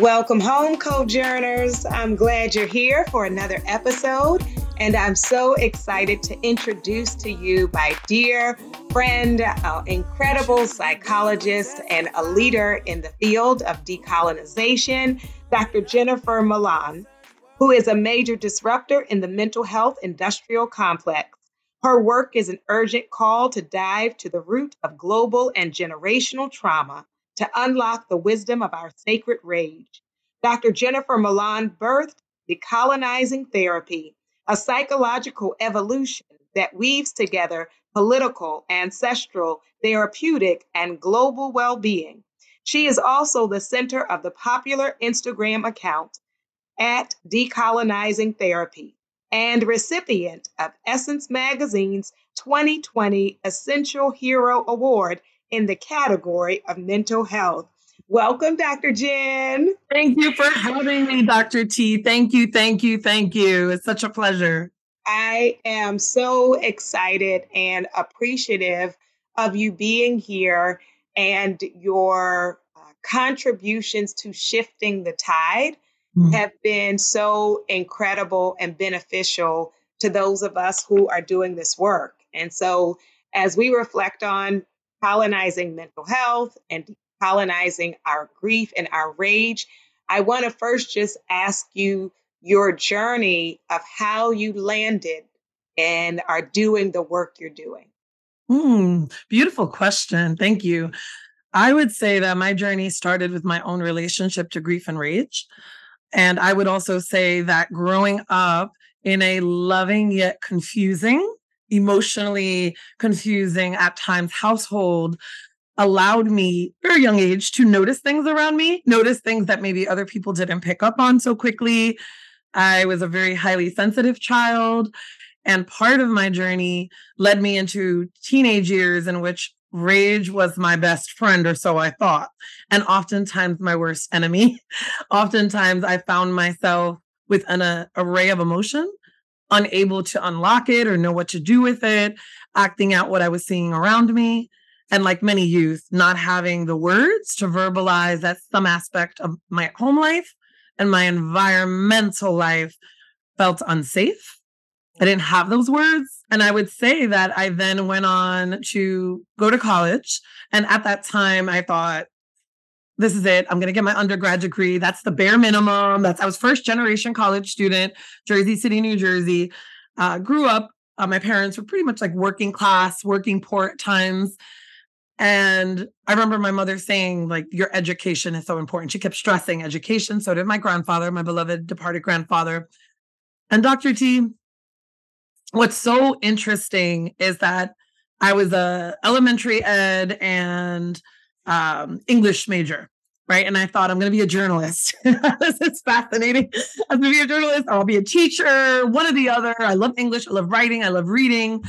Welcome home, Cojourners. I'm glad you're here for another episode, and I'm so excited to introduce to you my dear friend, incredible psychologist, and a leader in the field of decolonization, Dr. Jennifer Mullan, who is a major disruptor in the mental health industrial complex. Her work is an urgent call to dive to the root of global and generational trauma to unlock the wisdom of our sacred rage. Dr. Jennifer Mullan birthed Decolonizing Therapy, a psychological evolution that weaves together political, ancestral, therapeutic, and global well being. She is also the center of the popular Instagram account at Decolonizing Therapy and recipient of Essence Magazine's 2020 Essential Hero Award in the category of mental health. Welcome, Dr. Jenn. Thank you for having me, Dr. T. Thank you, thank you, thank you. It's such a pleasure. I am so excited and appreciative of you being here and your uh, contributions to shifting the tide mm-hmm. have been so incredible and beneficial to those of us who are doing this work. And so, as we reflect on colonizing mental health and colonizing our grief and our rage, I want to first just ask you your journey of how you landed and are doing the work you're doing. Hmm, beautiful question. Thank you. I would say that my journey started with my own relationship to grief and rage. And I would also say that growing up in a loving yet confusing emotionally confusing at times household allowed me very young age to notice things around me notice things that maybe other people didn't pick up on so quickly. I was a very highly sensitive child and part of my journey led me into teenage years in which rage was my best friend or so i thought and oftentimes my worst enemy oftentimes i found myself with an uh, array of emotion unable to unlock it or know what to do with it, acting out what I was seeing around me. And like many youth, not having the words to verbalize that some aspect of my home life and my environmental life felt unsafe. I didn't have those words. And I would say that I then went on to go to college. And at that time, I thought, this is it. I'm going to get my undergrad degree. That's the bare minimum. That's I was first generation college student, Jersey City, New Jersey. Uh, grew up. Uh, my parents were pretty much like working class, working poor at times. And I remember my mother saying, like, your education is so important. She kept stressing education. So did my grandfather, my beloved departed grandfather. And Dr. T, what's so interesting is that I was a elementary ed and um, English major, right? And I thought I'm going to be a journalist. this is fascinating. I'm going to be a journalist. I'll be a teacher, one or the other. I love English. I love writing. I love reading.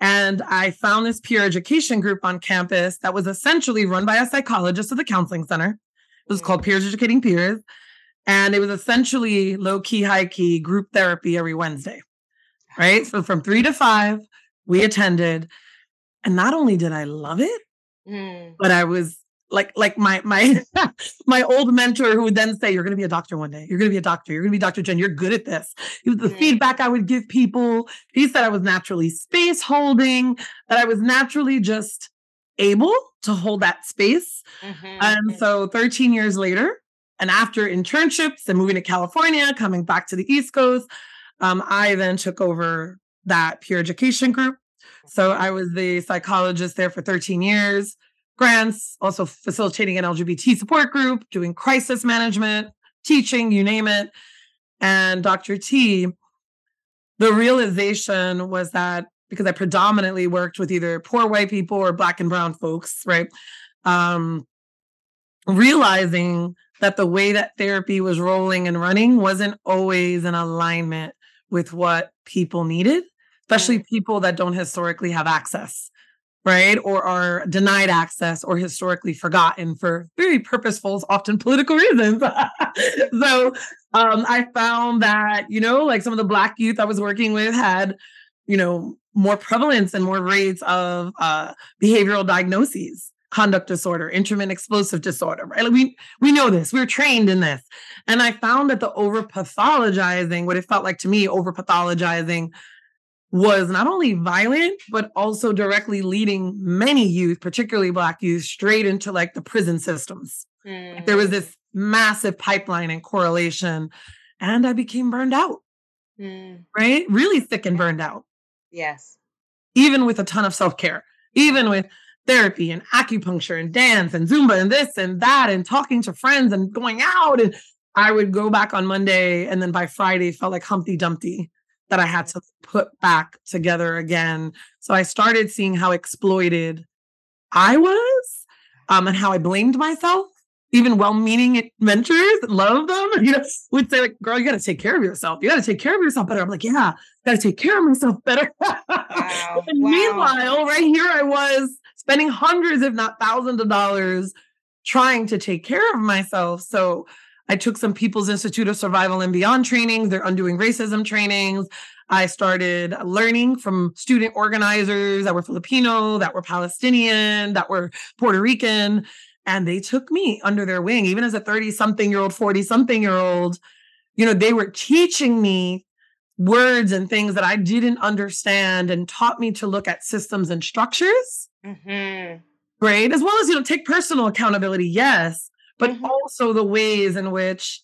And I found this peer education group on campus that was essentially run by a psychologist at the counseling center. It was called Peers Educating Peers. And it was essentially low key, high key group therapy every Wednesday, right? So from three to five, we attended. And not only did I love it, Mm. But I was like like my my my old mentor who would then say you're going to be a doctor one day you're going to be a doctor you're going to be dr jenn you're good at this it was the mm. feedback i would give people he said i was naturally space holding that i was naturally just able to hold that space mm-hmm. and mm-hmm. so 13 years later and after internships and moving to california coming back to the east coast um, i then took over that peer education group so I was the psychologist there for 13 years, grants, also facilitating an LGBT support group, doing crisis management, teaching, you name it. And Dr. T, the realization was that because I predominantly worked with either poor white people or black and brown folks, right? Um, realizing that the way that therapy was rolling and running wasn't always in alignment with what people needed especially people that don't historically have access right? Or are denied access or historically forgotten for very purposeful, often political reasons. so um, I found that, you know, like some of the Black youth I was working with had, you know, more prevalence and more rates of uh, behavioral diagnoses conduct disorder, intermittent explosive disorder, right? Like we we know this. We're trained in this. And I found that the over pathologizing, what it felt like to me, over pathologizing was not only violent, but also directly leading many youth, particularly Black youth, straight into like the prison systems. Mm. There was mm. this massive pipeline and correlation, and I became burned out, mm. right? Really sick and burned out. Yes. Even with a ton of self care, even with therapy and acupuncture and dance and Zumba and this and that and talking to friends and going out. And I would go back on Monday and then by Friday felt like Humpty Dumpty that I had to put back together again. So I started seeing how exploited I was um, and how I blamed myself. Even well-meaning mentors, love them, you know, would say like, "Girl, you got to take care of yourself. You got to take care of yourself better." I'm like, "Yeah, got to take care of myself better." Wow. wow. Meanwhile, right here I was spending hundreds, if not thousands of dollars trying to take care of myself. So I took some People's Institute of Survival and Beyond trainings, their undoing racism trainings. I started learning from student organizers that were Filipino, that were Palestinian, that were Puerto Rican. And they took me under their wing, even as a 30 something year old, 40 something year old. You know, they were teaching me words and things that I didn't understand and taught me to look at systems and structures. Mm-hmm. Great. As well as, you know, take personal accountability, yes, but mm-hmm. also the ways in which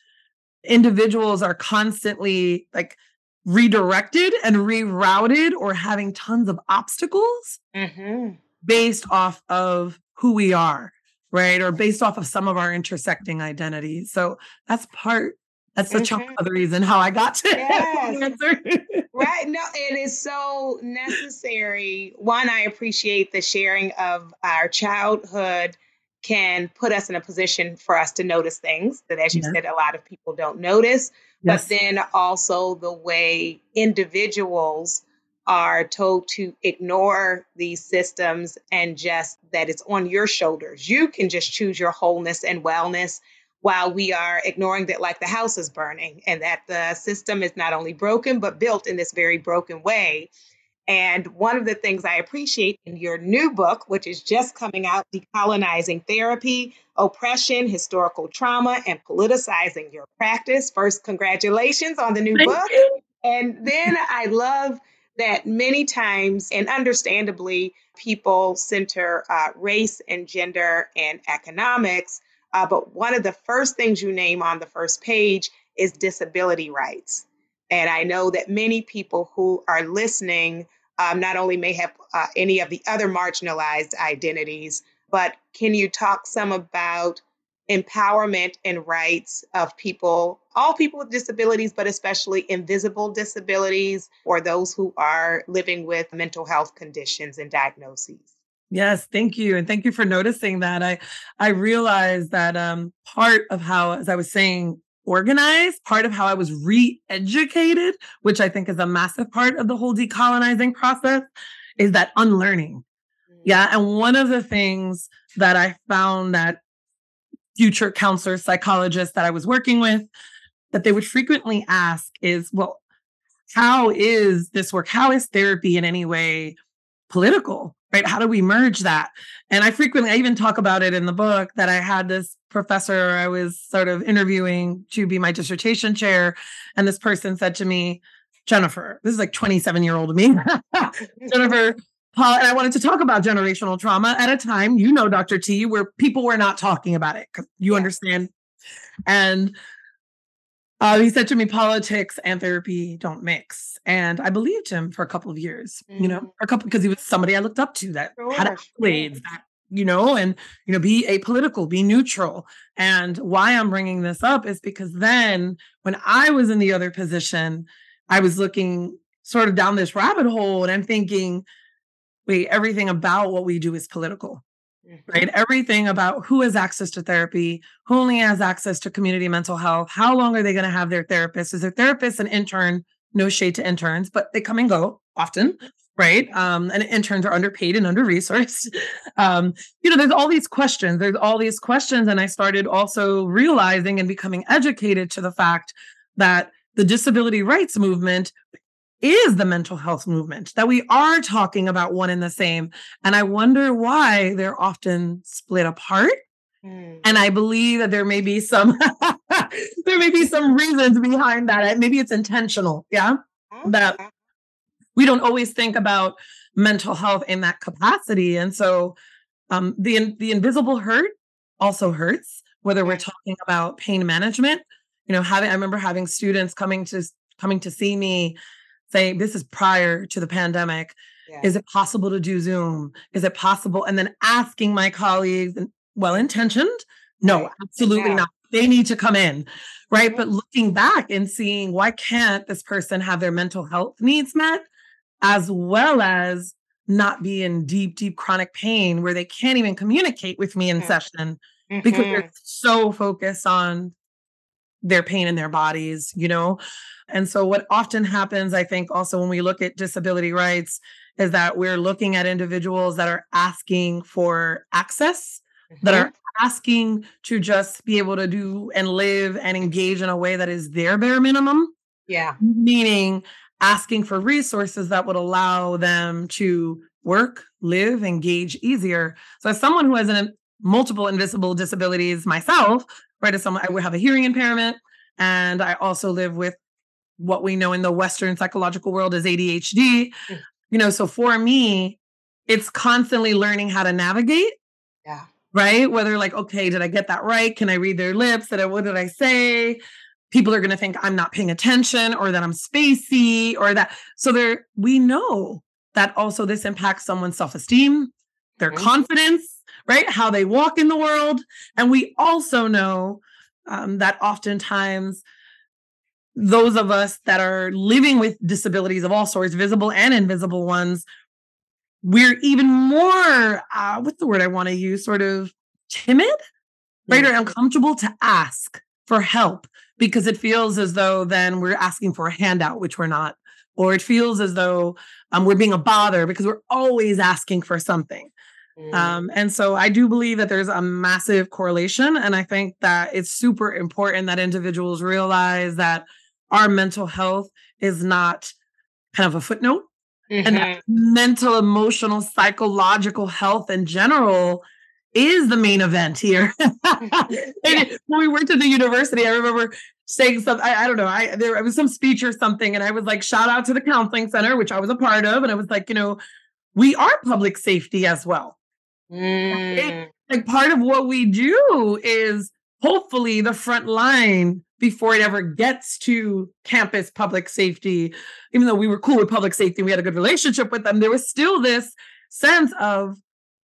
individuals are constantly like redirected and rerouted or having tons of obstacles mm-hmm. based off of who we are, right? Or based off of some of our intersecting identities. So that's part that's the mm-hmm. chunk of the reason how I got to yes. right. No, it is so necessary. One, I appreciate the sharing of our childhood can put us in a position for us to notice things that, as you said, a lot of people don't notice. Yes. But then also the way individuals are told to ignore these systems and just that it's on your shoulders. You can just choose your wholeness and wellness while we are ignoring that like the house is burning and that the system is not only broken but built in this very broken way. And one of the things i appreciate in your new book which is just coming out decolonizing therapy oppression historical trauma and politicizing your practice. First congratulations on the new Thank book. you. and then i love that many times and understandably people center uh, race and gender and economics uh, but one of the first things you name on the first page is disability rights. And I know that many people who are listening um, not only may have uh, any of the other marginalized identities, but can you talk some about empowerment and rights of people, all people with disabilities, but especially invisible disabilities or those who are living with mental health conditions and diagnoses? Yes, thank you. And thank you for noticing that. I I realized that um part of how as I was saying organized, part of how I was re-educated, which I think is a massive part of the whole decolonizing process, is that unlearning. Yeah. Mm. And one of the things that I found that future counselors, psychologists that I was working with, that they would frequently ask is, well, how is this work? How is therapy in any way political? Right? How do we merge that? And I frequently, I even talk about it in the book that I had this professor I was sort of interviewing to be my dissertation chair. And this person said to me, Jennifer, this is like 27 year old me, Jennifer, Paul, and I wanted to talk about generational trauma at a time, you know, Dr. T, where people were not talking about it because you yeah. understand. And uh, he said to me, politics and therapy don't mix. And I believed him for a couple of years, mm-hmm. you know, mm-hmm. a couple because he was somebody I looked up to that sure, had accolades, that, you know, and, you know, be apolitical, be neutral. And why I'm bringing this up is because then when I was in the other position, I was looking sort of down this rabbit hole and I'm thinking, wait, everything about what we do is political right? Mm-hmm. Everything about who has access to therapy, who only has access to community mental health, how long are they going to have their therapist? Is their therapist an intern? No shade to interns, but they come and go often. right? Um, and interns are underpaid and under resourced. Um, you know, there's all these questions. There's all these questions, and I started also realizing and becoming educated to the fact that the disability rights movement is the mental health movement, that we are talking about one and the same. And I wonder why they're often split apart. Mm. And I believe that there may be some there may be some reasons behind that. Maybe it's intentional, yeah. That we don't always think about mental health in that capacity. And so um, the the invisible hurt also hurts, whether we're talking about pain management. You know, having I remember having students coming to coming to see me saying this is prior to the pandemic. Yeah. Is it possible to do Zoom? Is it possible? And then asking my colleagues, well intentioned, no, absolutely yeah. not. They need to come in, right? Mm-hmm. But looking back and seeing why can't this person have their mental health needs met, as well as not be in deep, deep chronic pain where they can't even communicate with me in mm-hmm. session because they're mm-hmm. so focused on their pain in their bodies, you know? And so, what often happens, I think, also when we look at disability rights, is that we're looking at individuals that are asking for access, mm-hmm. that are asking to just be able to do and live and engage in a way that is their bare minimum. Yeah. Meaning asking for resources that would allow them to work, live, engage easier. So, as someone who has an, multiple invisible disabilities myself, right? As someone, I would have a hearing impairment, and I also live with what we know in the Western psychological world as ADHD. Mm. You know, so for me, it's constantly learning how to navigate. Yeah. Right. Whether like, okay, did I get that right? Can I read their lips? Did I, what did I say? People are going to think I'm not paying attention or that I'm spacey or that. So there, we know that also this impacts someone's self esteem, their mm-hmm. confidence, right? How they walk in the world. And we also know um, that oftentimes those of us that are living with disabilities of all sorts, visible and invisible ones, we're even more, uh, what's the word I want to use, sort of timid, right? Or uncomfortable to ask for help because it feels as though then we're asking for a handout, which we're not. Or it feels as though um, we're being a bother because we're always asking for something. Mm. Um, and so I do believe that there's a massive correlation. And I think that it's super important that individuals realize that our mental health is not kind of a footnote. Mm-hmm. And that mental, emotional, psychological health in general is the main event here. yeah. When we worked at the university, I remember saying something. I, I, don't know. I there was some speech or something, and I was like, shout out to the counseling center, which I was a part of, and I was like, you know, we are public safety as well. Mm. It, like part of what we do is hopefully the front line before it ever gets to campus public safety. Even though we were cool with public safety, we had a good relationship with them, there was still this sense of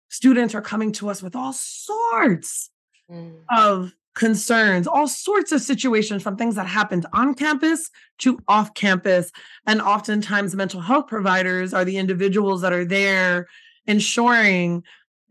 students are coming to us with all sorts mm. of concerns, all sorts of situations from things that happened on campus to off campus. And oftentimes, mental health providers are the individuals that are there ensuring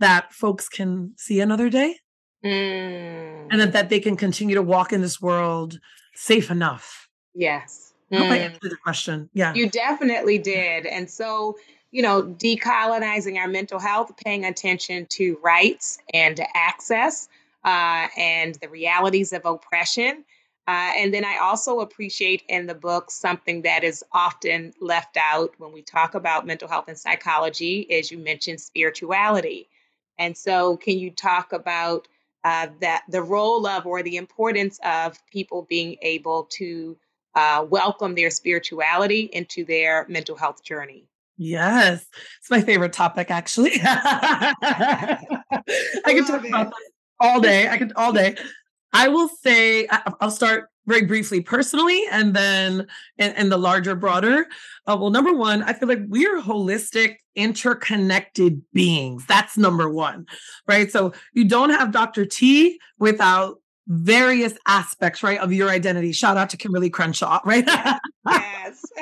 that folks can see another day mm. and that, that they can continue to walk in this world safe enough. Yes. I hope I mm. answered the question. Yeah. You definitely did. And so, you know, decolonizing our mental health, paying attention to rights and to access uh, and the realities of oppression. Uh, and then I also appreciate in the book something that is often left out when we talk about mental health and psychology, as you mentioned, spirituality. And so, can you talk about uh, that the role of or the importance of people being able to uh, welcome their spirituality into their mental health journey? Yes, it's my favorite topic, actually. I could talk about that all day. I could all day. I will say I'll start very briefly personally and then in, in the larger broader. Uh, well number one i feel like we're holistic interconnected beings. That's number one right? So you don't have dr t without various aspects right of your identity. Shout out to kimberly crenshaw right? Yes.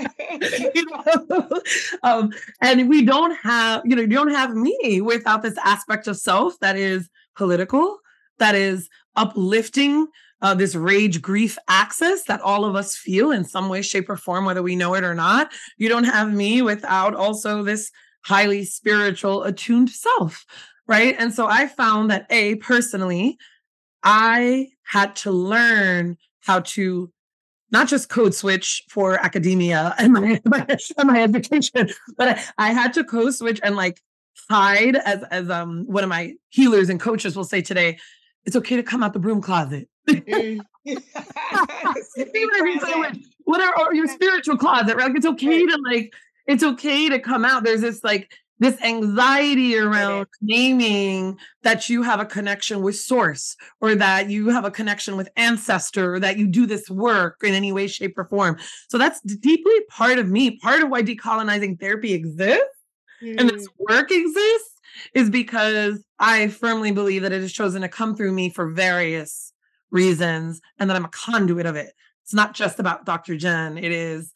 You know? um, and we don't have you know you don't have me without this aspect of self that is political that is uplifting uh, this rage grief axis that all of us feel in some way, shape, or form, whether we know it or not. You don't have me without also this highly spiritual, attuned self. Right. And so I found that A, personally, I had to learn how to not just code switch for academia and my, my, my education, but I, I had to code switch and like hide as as um one of my healers and coaches will say today, it's okay to come out the broom closet. Mm. what are your spiritual closet, right? Like it's okay to like, it's okay to come out. There's this like this anxiety around naming that you have a connection with source or that you have a connection with ancestor or that you do this work in any way shape or form so that's deeply part of me part of why decolonizing therapy exists mm. and this mm. work exists is because i firmly believe that it has chosen to come through me for various reasons and that i'm a conduit of it it's not just about dr jenn it is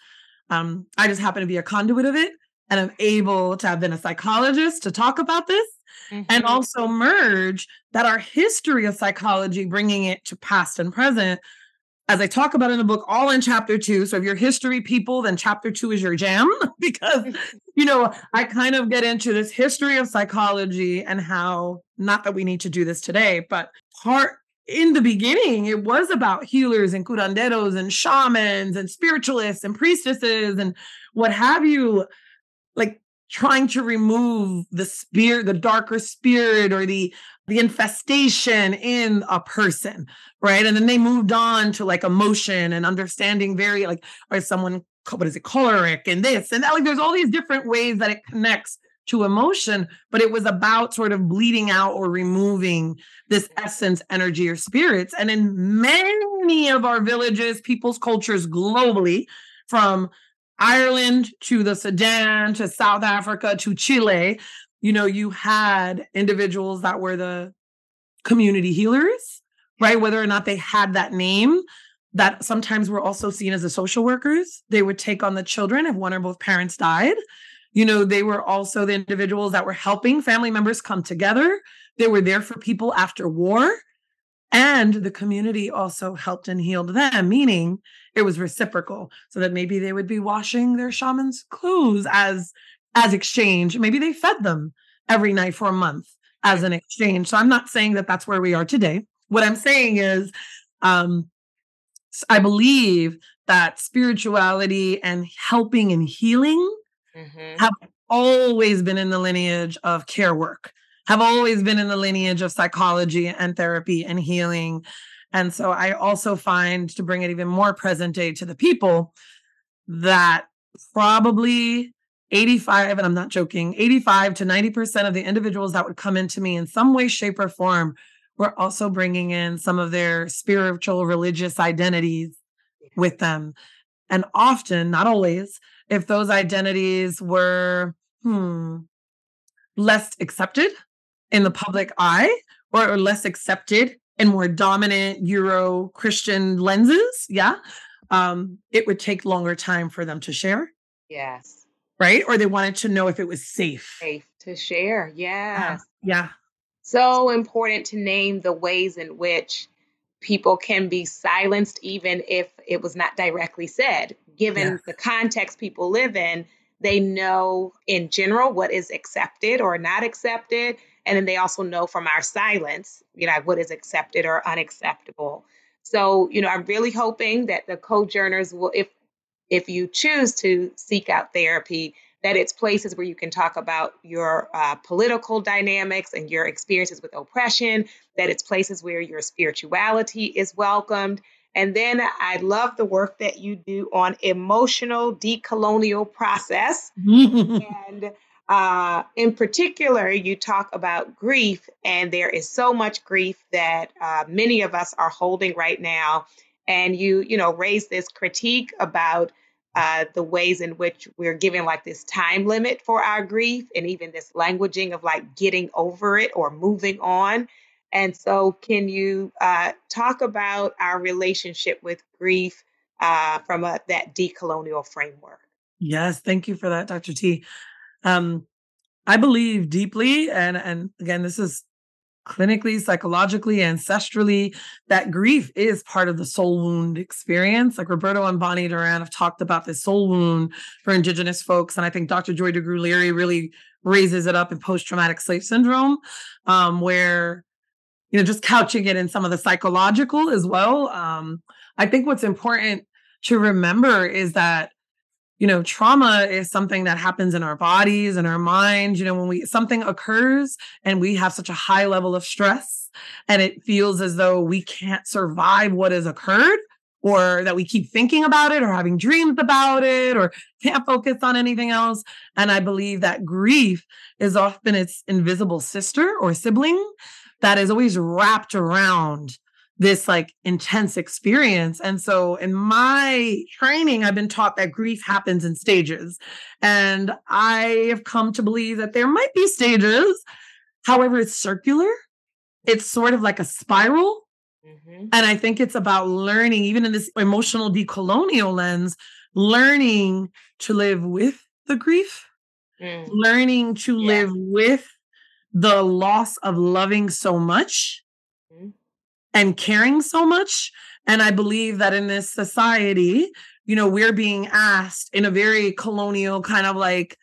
um, i just happen to be a conduit of it and I'm able to have been a psychologist to talk about this mm-hmm. and also merge that our history of psychology, bringing it to past and present, as I talk about in the book, all in chapter two. So if you're history people, then chapter two is your jam because, you know, I kind of get into this history of psychology and how, not that we need to do this today, but part in the beginning, it was about healers and curanderos and shamans and spiritualists and priestesses and what have you like trying to remove the spirit the darker spirit or the the infestation in a person right? And then they moved on to like emotion and understanding very like or someone what is it choleric and this and that like there's all these different ways that it connects to emotion but it was about sort of bleeding out or removing this essence energy or spirits. And in many of our villages people's cultures globally from Ireland to the Sudan to South Africa to Chile, you know, you had individuals that were the community healers, right? Whether or not they had that name, that sometimes were also seen as the social workers. They would take on the children if one or both parents died. You know, they were also the individuals that were helping family members come together. They were there for people after war. And the community also helped and healed them, meaning it was reciprocal. So that maybe they would be washing their shaman's clothes as as exchange. Maybe they fed them every night for a month as an exchange. So I'm not saying that that's where we are today. What I'm saying is, um, I believe that spirituality and helping and healing mm-hmm. have always been in the lineage of care work have always been in the lineage of psychology and therapy and healing. And so I also find to bring it even more present day to the people that probably 85, and I'm not joking, 85 to 90% of the individuals that would come into me in some way, shape, or form were also bringing in some of their spiritual, religious identities with them. And often, not always, if those identities were, hmm, less accepted in the public eye or less accepted in more dominant Euro Christian lenses, yeah, um, it would take longer time for them to share. Yes. Right? Or they wanted to know if it was safe. Safe to share. Yes. Uh, yeah. So important to name the ways in which people can be silenced, even if it was not directly said. Given yeah. the context people live in, they know in general what is accepted or not accepted and then they also know from our silence, you know, what is accepted or unacceptable. So, you know, I'm really hoping that the co-journers will, if if you choose to seek out therapy, that it's places where you can talk about your uh, political dynamics and your experiences with oppression, that it's places where your spirituality is welcomed. And then I love the work that you do on emotional decolonial process. and uh, in particular, you talk about grief, and there is so much grief that uh, many of us are holding right now. And you, you know, raise this critique about uh, the ways in which we're given like this time limit for our grief, and even this languaging of like getting over it or moving on. And so, can you uh, talk about our relationship with grief uh, from a, that decolonial framework? Yes, thank you for that, Dr. T. Um, I believe deeply, and and again, this is clinically, psychologically, ancestrally, that grief is part of the soul wound experience. Like Roberto and Bonnie Duran have talked about this soul wound for Indigenous folks. And I think Dr. Joy DeGruy Leary really raises it up in post traumatic slave syndrome, um, where, you know, just couching it in some of the psychological as well. Um, I think what's important to remember is that you know trauma is something that happens in our bodies and our minds you know when we something occurs and we have such a high level of stress and it feels as though we can't survive what has occurred or that we keep thinking about it or having dreams about it or can't focus on anything else. And i believe that grief is often its invisible sister or sibling that is always wrapped around this like intense experience. And so in my training, I've been taught that grief happens in stages. And I have come to believe that there might be stages. However, it's circular, it's sort of like a spiral. Mm-hmm. And I think it's about learning, even in this emotional decolonial lens, learning to live with the grief, mm. learning to yeah. live with the loss of loving so much and caring so much. And I believe that in this society, you know, we're being asked in a very colonial kind of like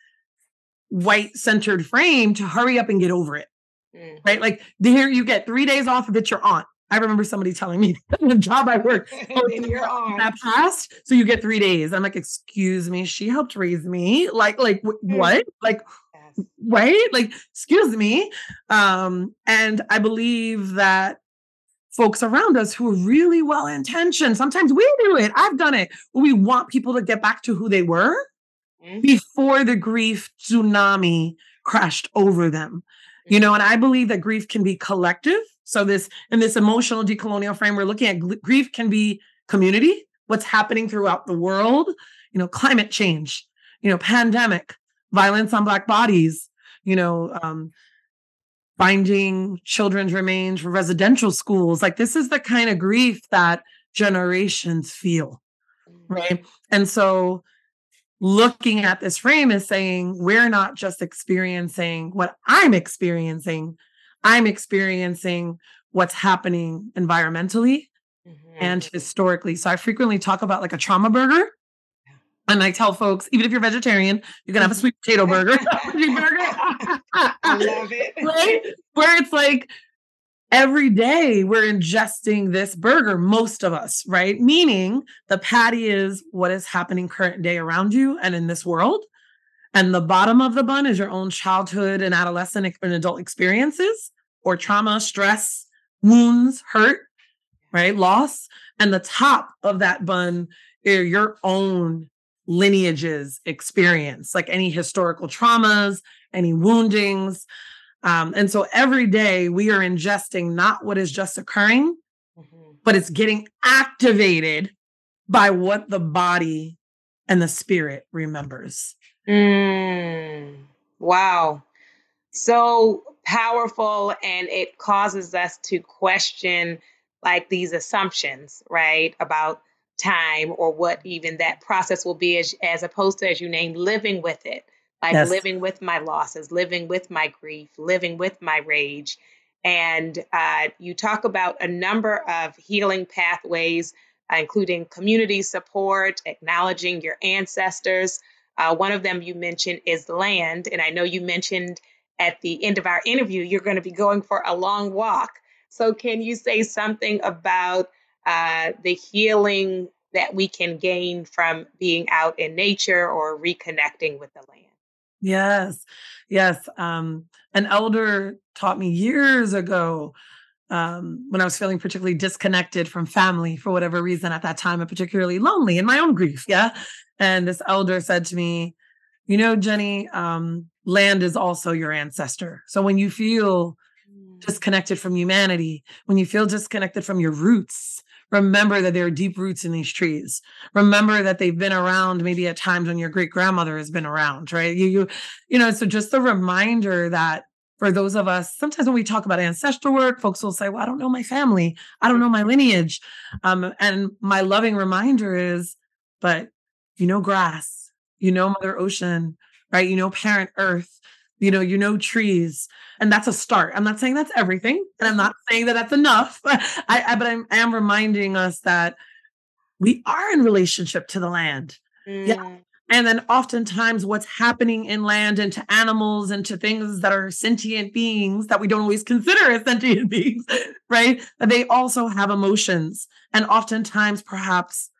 white centered frame to hurry up and get over it. Mm. Right. Like here you get three days off of it, your aunt. I remember somebody telling me the job I work, oh, you're on that passed, so you get three days. I'm like, excuse me, she helped raise me. Like, like mm. what? Like, yes. right? Like, excuse me. Um, and I believe that folks around us who are really well intentioned. Sometimes we do it. I've done it. We want people to get back to who they were mm-hmm. before the grief tsunami crashed over them. Mm-hmm. You know, and I believe that grief can be collective. So this in this emotional decolonial frame we're looking at grief can be community, what's happening throughout the world, you know, climate change, you know, pandemic, violence on black bodies, you know, um, finding children's remains for residential schools. Like this is the kind of grief that generations feel. Right. And so looking at this frame is saying we're not just experiencing what I'm experiencing, I'm experiencing what's happening environmentally mm-hmm. and historically. So I frequently talk about like a trauma burger. And I tell folks, even if you're vegetarian, you can have a sweet potato burger. I love it. Right? Where it's like every day we're ingesting this burger, most of us, right? Meaning the patty is what is happening current day around you and in this world. And the bottom of the bun is your own childhood and adolescent and adult experiences or trauma, stress, wounds, hurt, right? Loss. And the top of that bun are your own lineages experience, like any historical traumas, any woundings. Um, and so every day we are ingesting not what is just occurring, mm-hmm. but it's getting activated by what the body and the spirit remembers. Mm, wow. So powerful. And it causes us to question like these assumptions, right? About time or what even that process will be as, as opposed to as you named living with it like yes. living with my losses living with my grief living with my rage. And uh, you talk about a number of healing pathways uh, including community support acknowledging your ancestors. Uh, one of them you mentioned is land and i know you mentioned at the end of our interview you're going to be going for a long walk. So can you say something about uh, the healing that we can gain from being out in nature or reconnecting with the land. Yes, yes. Um, an elder taught me years ago um, when I was feeling particularly disconnected from family for whatever reason at that time, and particularly lonely in my own grief. Yeah. And this elder said to me, You know, Jenny, um, land is also your ancestor. So when you feel mm. disconnected from humanity, when you feel disconnected from your roots, remember that there are deep roots in these trees. Remember that they've been around maybe at times when your great grandmother has been around right? You you you know so just the reminder that for those of us sometimes when we talk about ancestral work folks will say well i don't know my family. I don't know my lineage. Um, and my loving reminder is but you know grass. You know mother ocean right? You know parent earth you know, you know trees, and that's a start. I'm not saying that's everything, and I'm not saying that that's enough. I, I but I'm, I am reminding us that we are in relationship to the land. Mm. Yeah. And then oftentimes what's happening in land and to animals and to things that are sentient beings that we don't always consider as sentient beings, right? They also have emotions. And oftentimes perhaps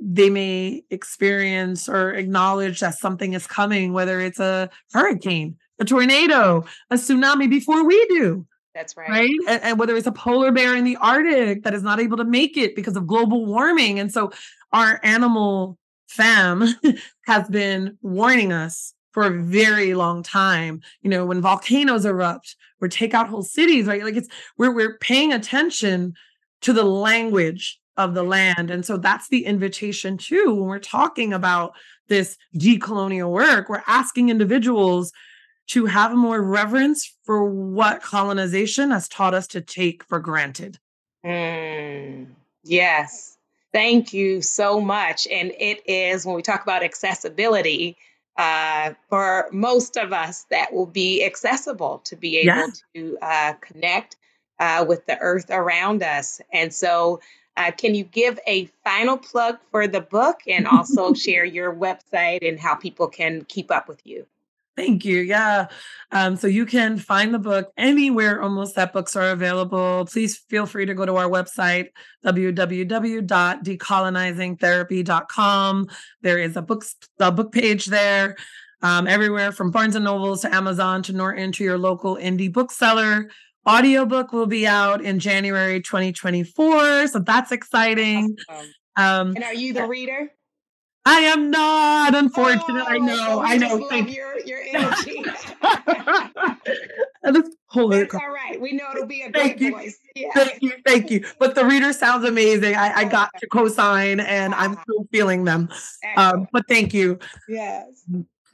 they may experience or acknowledge that something is coming, whether it's a hurricane, a tornado, a tsunami before we do. That's right. Right. And, and, whether it's a polar bear in the Arctic that is not able to make it because of global warming. And so our animal fam has been warning us for a very long time. You know, when volcanoes erupt or take out whole cities, right? Like it's we're we're paying attention to the language of the land. And so that's the invitation too when we're talking about this decolonial work. We're asking individuals to have more reverence for what colonization has taught us to take for granted. Mm, yes. Thank you so much. And it is when we talk about accessibility, uh, for most of us, that will be accessible to be able yeah. to uh, connect uh, with the earth around us. And so uh, can you give a final plug for the book and also share your website and how people can keep up with you? Thank you. Yeah. Um, so you can find the book anywhere almost that books are available. Please feel free to go to our website, www.decolonizingtherapy.com. There is a book, a book page there. Um, everywhere from Barnes and Nobles to Amazon to Norton to your local indie bookseller audiobook will be out in January 2024. So that's exciting. Awesome. Um, and are you the reader? I am not, unfortunately. Oh, I know, I know. Thank your, your energy. That's, all right. We know it'll be a great thank voice. Yeah. Thank you, thank you. But the reader sounds amazing. I, I got to co-sign and I'm still feeling them. Um, but thank you. Yes.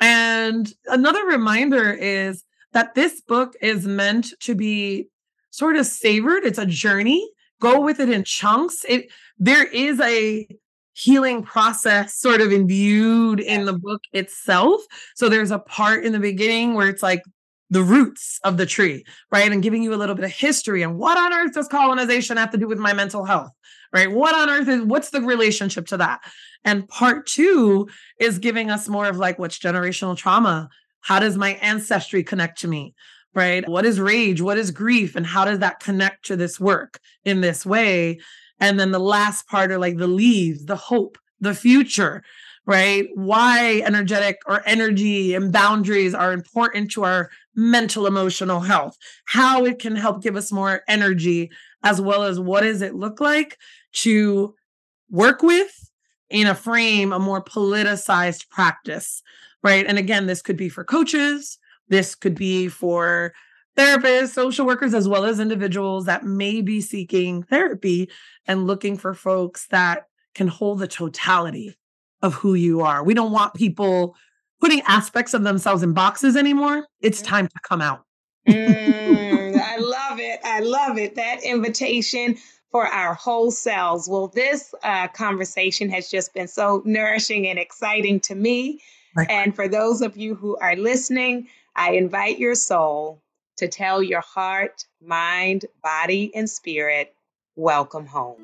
And another reminder is that this book is meant to be sort of savored. It's a journey. Go with it in chunks. It there is a healing process sort of imbued in the book itself. So there's a part in the beginning where it's like the roots of the tree, right? And giving you a little bit of history and what on earth does colonization have to do with my mental health? Right? What on earth is what's the relationship to that? And part 2 is giving us more of like what's generational trauma? How does my ancestry connect to me? Right? What is rage? What is grief? And how does that connect to this work in this way? And then the last part are like the leaves, the hope, the future, right? Why energetic or energy and boundaries are important to our mental emotional health, how it can help give us more energy, as well as what does it look like to work with in a frame a more politicized practice right? And again, this could be for coaches, this could be for therapists, social workers, as well as individuals that may be seeking therapy and looking for folks that can hold the totality of who you are. We don't want people putting aspects of themselves in boxes anymore. It's mm. time to come out. mm, I love it. I love it. That invitation for our whole selves. Well, this uh, conversation has just been so nourishing and exciting to me. And for those of you who are listening, I invite your soul to tell your heart, mind, body, and spirit, welcome home.